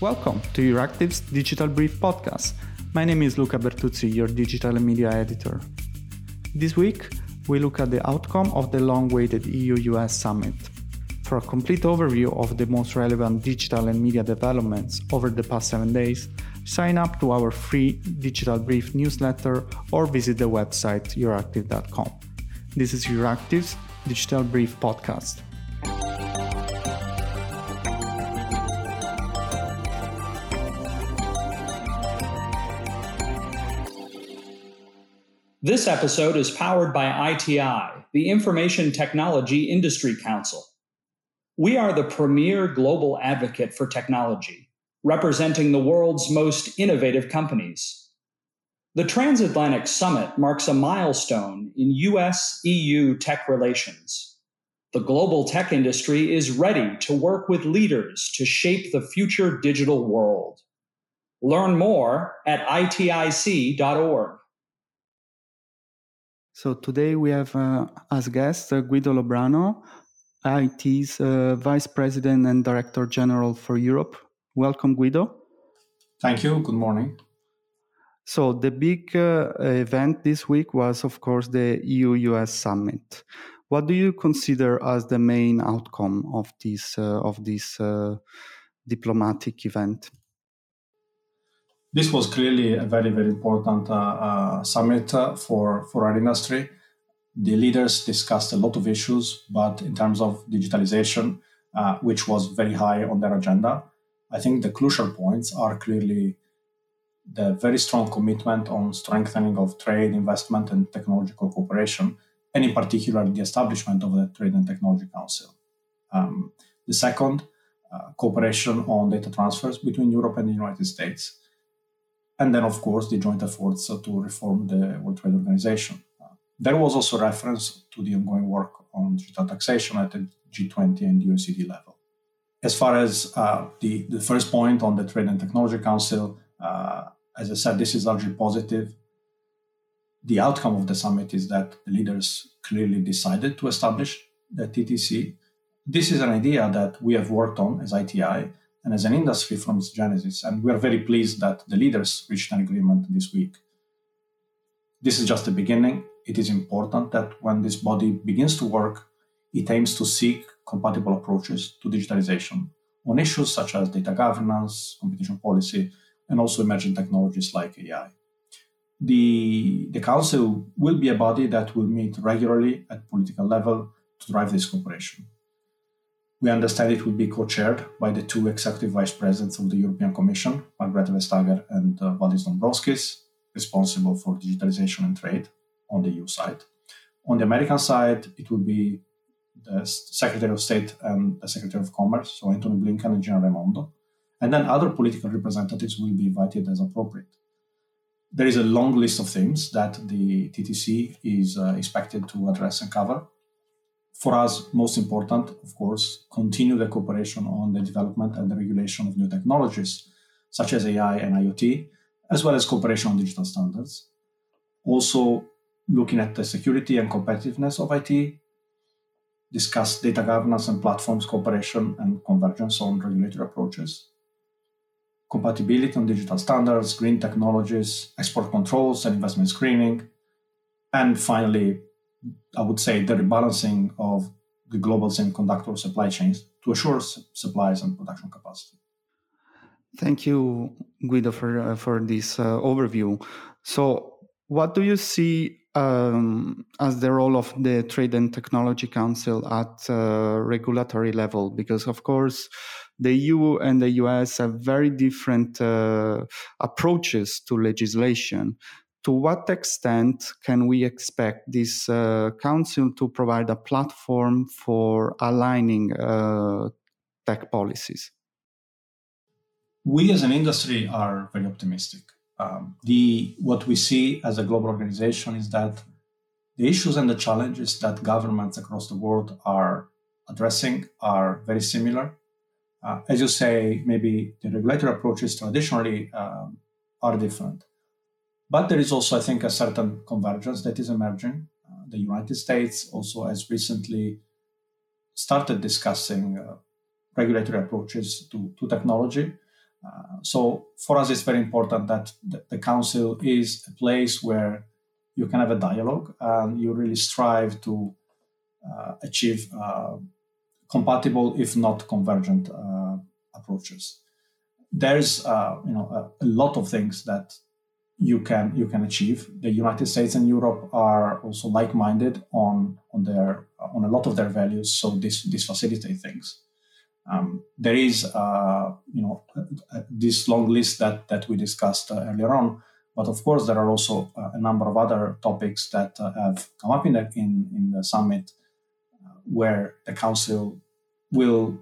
Welcome to Euractiv's Digital Brief podcast. My name is Luca Bertuzzi, your digital media editor. This week, we look at the outcome of the long awaited EU US summit. For a complete overview of the most relevant digital and media developments over the past seven days, sign up to our free Digital Brief newsletter or visit the website euractiv.com. This is Euractiv's Digital Brief podcast. This episode is powered by ITI, the Information Technology Industry Council. We are the premier global advocate for technology, representing the world's most innovative companies. The Transatlantic Summit marks a milestone in US EU tech relations. The global tech industry is ready to work with leaders to shape the future digital world. Learn more at itic.org. So today we have uh, as guest uh, Guido Lobrano, ITI's uh, Vice President and Director General for Europe. Welcome, Guido. Thank you. Good morning. So the big uh, event this week was, of course, the EU-US summit. What do you consider as the main outcome of this uh, of this uh, diplomatic event? This was clearly a very, very important uh, uh, summit uh, for, for our industry. The leaders discussed a lot of issues, but in terms of digitalization, uh, which was very high on their agenda, I think the crucial points are clearly the very strong commitment on strengthening of trade, investment, and technological cooperation, and in particular, the establishment of the Trade and Technology Council. Um, the second, uh, cooperation on data transfers between Europe and the United States and then of course the joint efforts to reform the World Trade Organization. there was also reference to the ongoing work on digital taxation at the G20 and OECD level. As far as uh, the, the first point on the Trade and Technology Council, uh, as I said, this is largely positive. The outcome of the summit is that the leaders clearly decided to establish the TTC. This is an idea that we have worked on as ITI and as an industry from its genesis. And we are very pleased that the leaders reached an agreement this week. This is just the beginning. It is important that when this body begins to work, it aims to seek compatible approaches to digitalization on issues such as data governance, competition policy, and also emerging technologies like AI. The, the Council will be a body that will meet regularly at political level to drive this cooperation. We understand it will be co-chaired by the two executive vice presidents of the European Commission, Margrethe Vestager and uh, Valdis Dombrovskis, responsible for digitalization and trade on the EU side. On the American side, it will be the Secretary of State and the Secretary of Commerce, so Antony Blinken and Gina Raimondo. And then other political representatives will be invited as appropriate. There is a long list of themes that the TTC is uh, expected to address and cover for us, most important, of course, continue the cooperation on the development and the regulation of new technologies, such as AI and IoT, as well as cooperation on digital standards. Also, looking at the security and competitiveness of IT, discuss data governance and platforms cooperation and convergence on regulatory approaches, compatibility on digital standards, green technologies, export controls and investment screening, and finally, I would say, the rebalancing of the global semiconductor supply chains to assure supplies and production capacity. Thank you, Guido, for uh, for this uh, overview. So, what do you see um, as the role of the Trade and Technology Council at uh, regulatory level? Because, of course, the EU and the US have very different uh, approaches to legislation to what extent can we expect this uh, council to provide a platform for aligning uh, tech policies? We as an industry are very optimistic. Um, the what we see as a global organization is that the issues and the challenges that governments across the world are addressing are very similar. Uh, as you say, maybe the regulatory approaches traditionally um, are different but there is also, I think, a certain convergence that is emerging. Uh, the United States also has recently started discussing uh, regulatory approaches to, to technology. Uh, so for us, it's very important that the, the, council is a place where you can have a dialogue and you really strive to uh, achieve uh, compatible, if not convergent, uh, approaches. There's you know a, a, lot of things that you can you can achieve. The United States and Europe are also like-minded on on their on a lot of their values, so this this facilitate things. Um, there is, uh, you know, this long list that that we discussed uh, earlier on, but of course there are also uh, a number of other topics that uh, have come up in the in, in the summit, uh, where the council will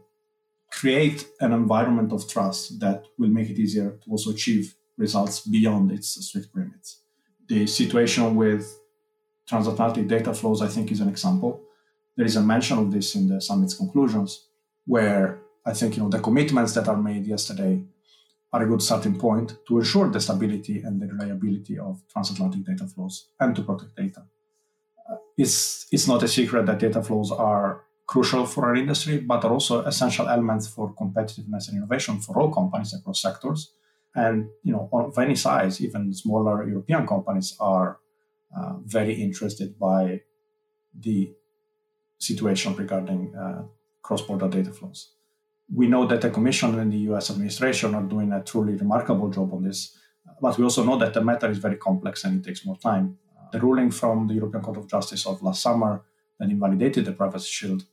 create an environment of trust that will make it easier to also achieve results beyond its strict limits. The situation with transatlantic data flows, I think, is an example. There is a mention of this in the summit's conclusions where I think you know the commitments that are made yesterday are a good starting point to ensure the stability and the reliability of transatlantic data flows and to protect data. Uh, it's, it's not a secret that data flows are crucial for our industry, but are also essential elements for competitiveness and innovation for all companies across sectors. And you know, of any size, even smaller European companies are uh, very interested by the situation regarding uh, cross-border data flows. We know that the Commission and the US administration are doing a truly remarkable job on this, but we also know that the matter is very complex and it takes more time. The ruling from the European Court of Justice of last summer that invalidated the Privacy Shield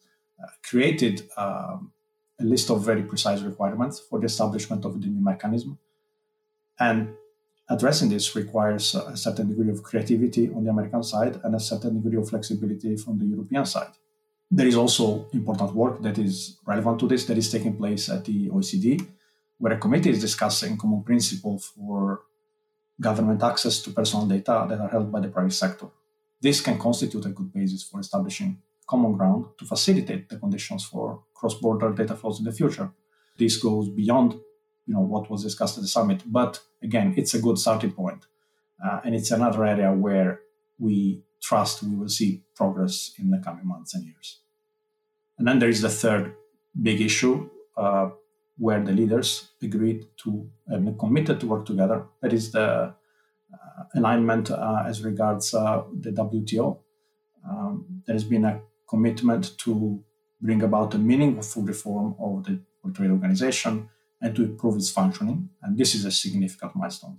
uh, created um, a list of very precise requirements for the establishment of the new mechanism. And addressing this requires a certain degree of creativity on the American side and a certain degree of flexibility from the European side. There is also important work that is relevant to this that is taking place at the OECD, where a committee is discussing common principles for government access to personal data that are held by the private sector. This can constitute a good basis for establishing common ground to facilitate the conditions for cross-border data flows in the future. This goes beyond you know, what was discussed at the summit, but again, it's a good starting point. Uh, and it's another area where we trust we will see progress in the coming months and years. And then there is the third big issue uh, where the leaders agreed to and committed to work together. That is the uh, alignment uh, as regards uh, the WTO. Um, there has been a commitment to bring about a meaningful reform of the World Trade Organization and to improve its functioning. And this is a significant milestone.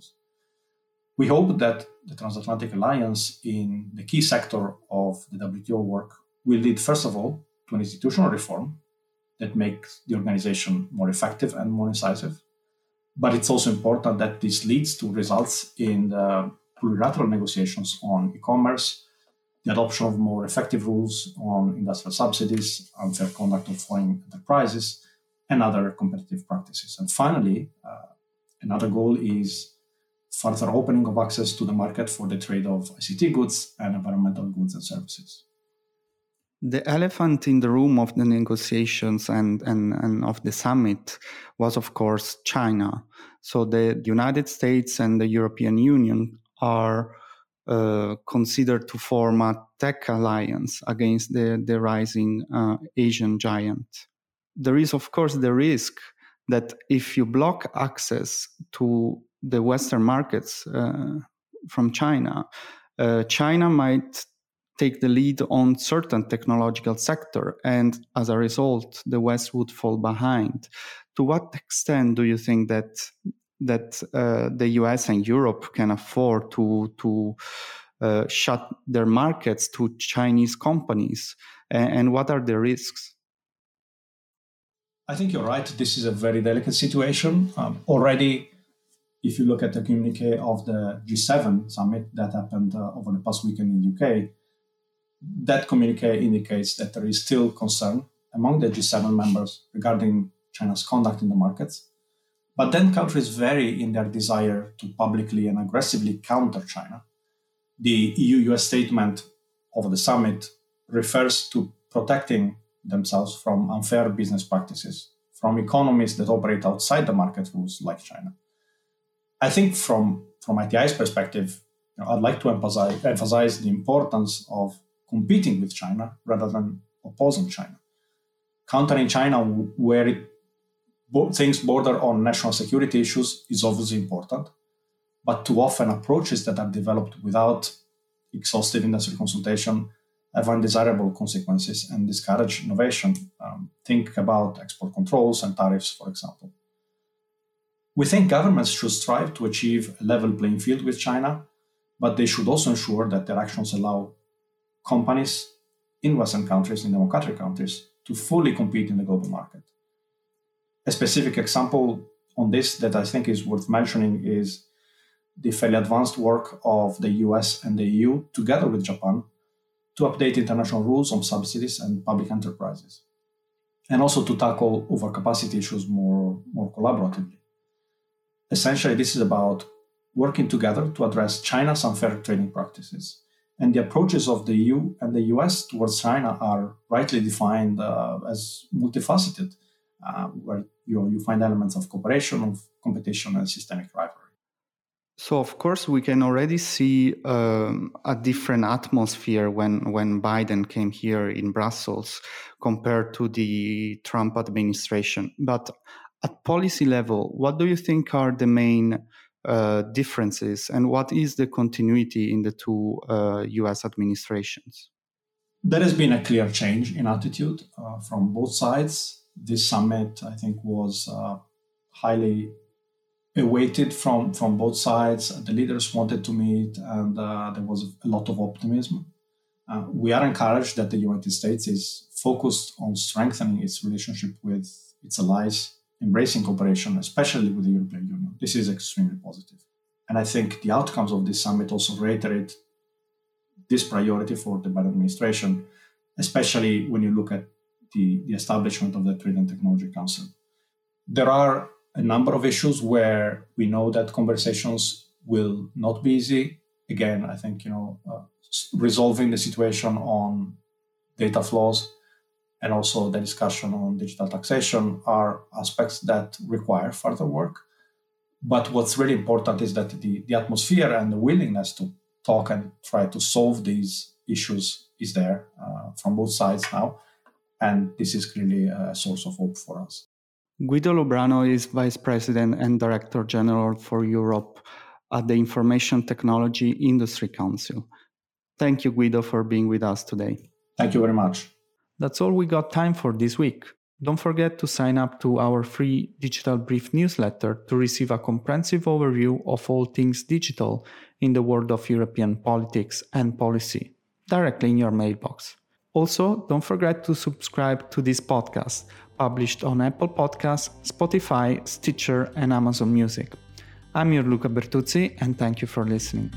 We hope that the Transatlantic Alliance in the key sector of the WTO work will lead, first of all, to an institutional reform that makes the organization more effective and more incisive. But it's also important that this leads to results in the plurilateral negotiations on e commerce, the adoption of more effective rules on industrial subsidies, unfair conduct of foreign enterprises, and other competitive practices. And finally, uh, another goal is further opening of access to the market for the trade of ICT goods and environmental goods and services. The elephant in the room of the negotiations and, and, and of the summit was, of course, China. So the United States and the European Union are uh, considered to form a tech alliance against the, the rising uh, Asian giant. There is, of course, the risk that if you block access to the Western markets uh, from China, uh, China might take the lead on certain technological sector, and as a result, the West would fall behind. To what extent do you think that that uh, the US and Europe can afford to to uh, shut their markets to Chinese companies, and, and what are the risks? I think you're right. This is a very delicate situation. Um, already, if you look at the communique of the G7 summit that happened uh, over the past weekend in the UK, that communique indicates that there is still concern among the G7 members regarding China's conduct in the markets. But then countries vary in their desire to publicly and aggressively counter China. The EU US statement of the summit refers to protecting themselves from unfair business practices from economies that operate outside the market rules like China. I think from, from ITI's perspective, you know, I'd like to emphasize, emphasize the importance of competing with China rather than opposing China. Countering China where it things border on national security issues is obviously important, but too often approaches that are developed without exhaustive industry consultation have undesirable consequences and discourage innovation. Um, think about export controls and tariffs, for example. We think governments should strive to achieve a level playing field with China, but they should also ensure that their actions allow companies in Western countries, in democratic countries, to fully compete in the global market. A specific example on this that I think is worth mentioning is the fairly advanced work of the US and the EU together with Japan to update international rules on subsidies and public enterprises, and also to tackle overcapacity issues more, more collaboratively. Essentially, this is about working together to address China's unfair trading practices. And the approaches of the EU and the US towards China are rightly defined uh, as multifaceted, uh, where you, you find elements of cooperation, of competition, and systemic rivalry. So of course we can already see um, a different atmosphere when when Biden came here in Brussels compared to the Trump administration. But at policy level, what do you think are the main uh, differences, and what is the continuity in the two uh, U.S. administrations? There has been a clear change in attitude uh, from both sides. This summit, I think, was uh, highly awaited from from both sides. The leaders wanted to meet, and uh, there was a lot of optimism. Uh, we are encouraged that the United States is focused on strengthening its relationship with its allies, embracing cooperation, especially with the European Union. This is extremely positive. And I think the outcomes of this summit also reiterate this priority for the Biden administration, especially when you look at the, the establishment of the Trade and Technology Council. There are a number of issues where we know that conversations will not be easy. Again, I think you know uh, resolving the situation on data flows and also the discussion on digital taxation are aspects that require further work. But what's really important is that the, the atmosphere and the willingness to talk and try to solve these issues is there uh, from both sides now. And this is clearly a source of hope for us. Guido Lobrano is Vice President and Director General for Europe at the Information Technology Industry Council. Thank you, Guido, for being with us today. Thank you very much. That's all we got time for this week. Don't forget to sign up to our free Digital Brief newsletter to receive a comprehensive overview of all things digital in the world of European politics and policy directly in your mailbox. Also, don't forget to subscribe to this podcast published on Apple Podcasts, Spotify, Stitcher, and Amazon Music. I'm your Luca Bertuzzi, and thank you for listening.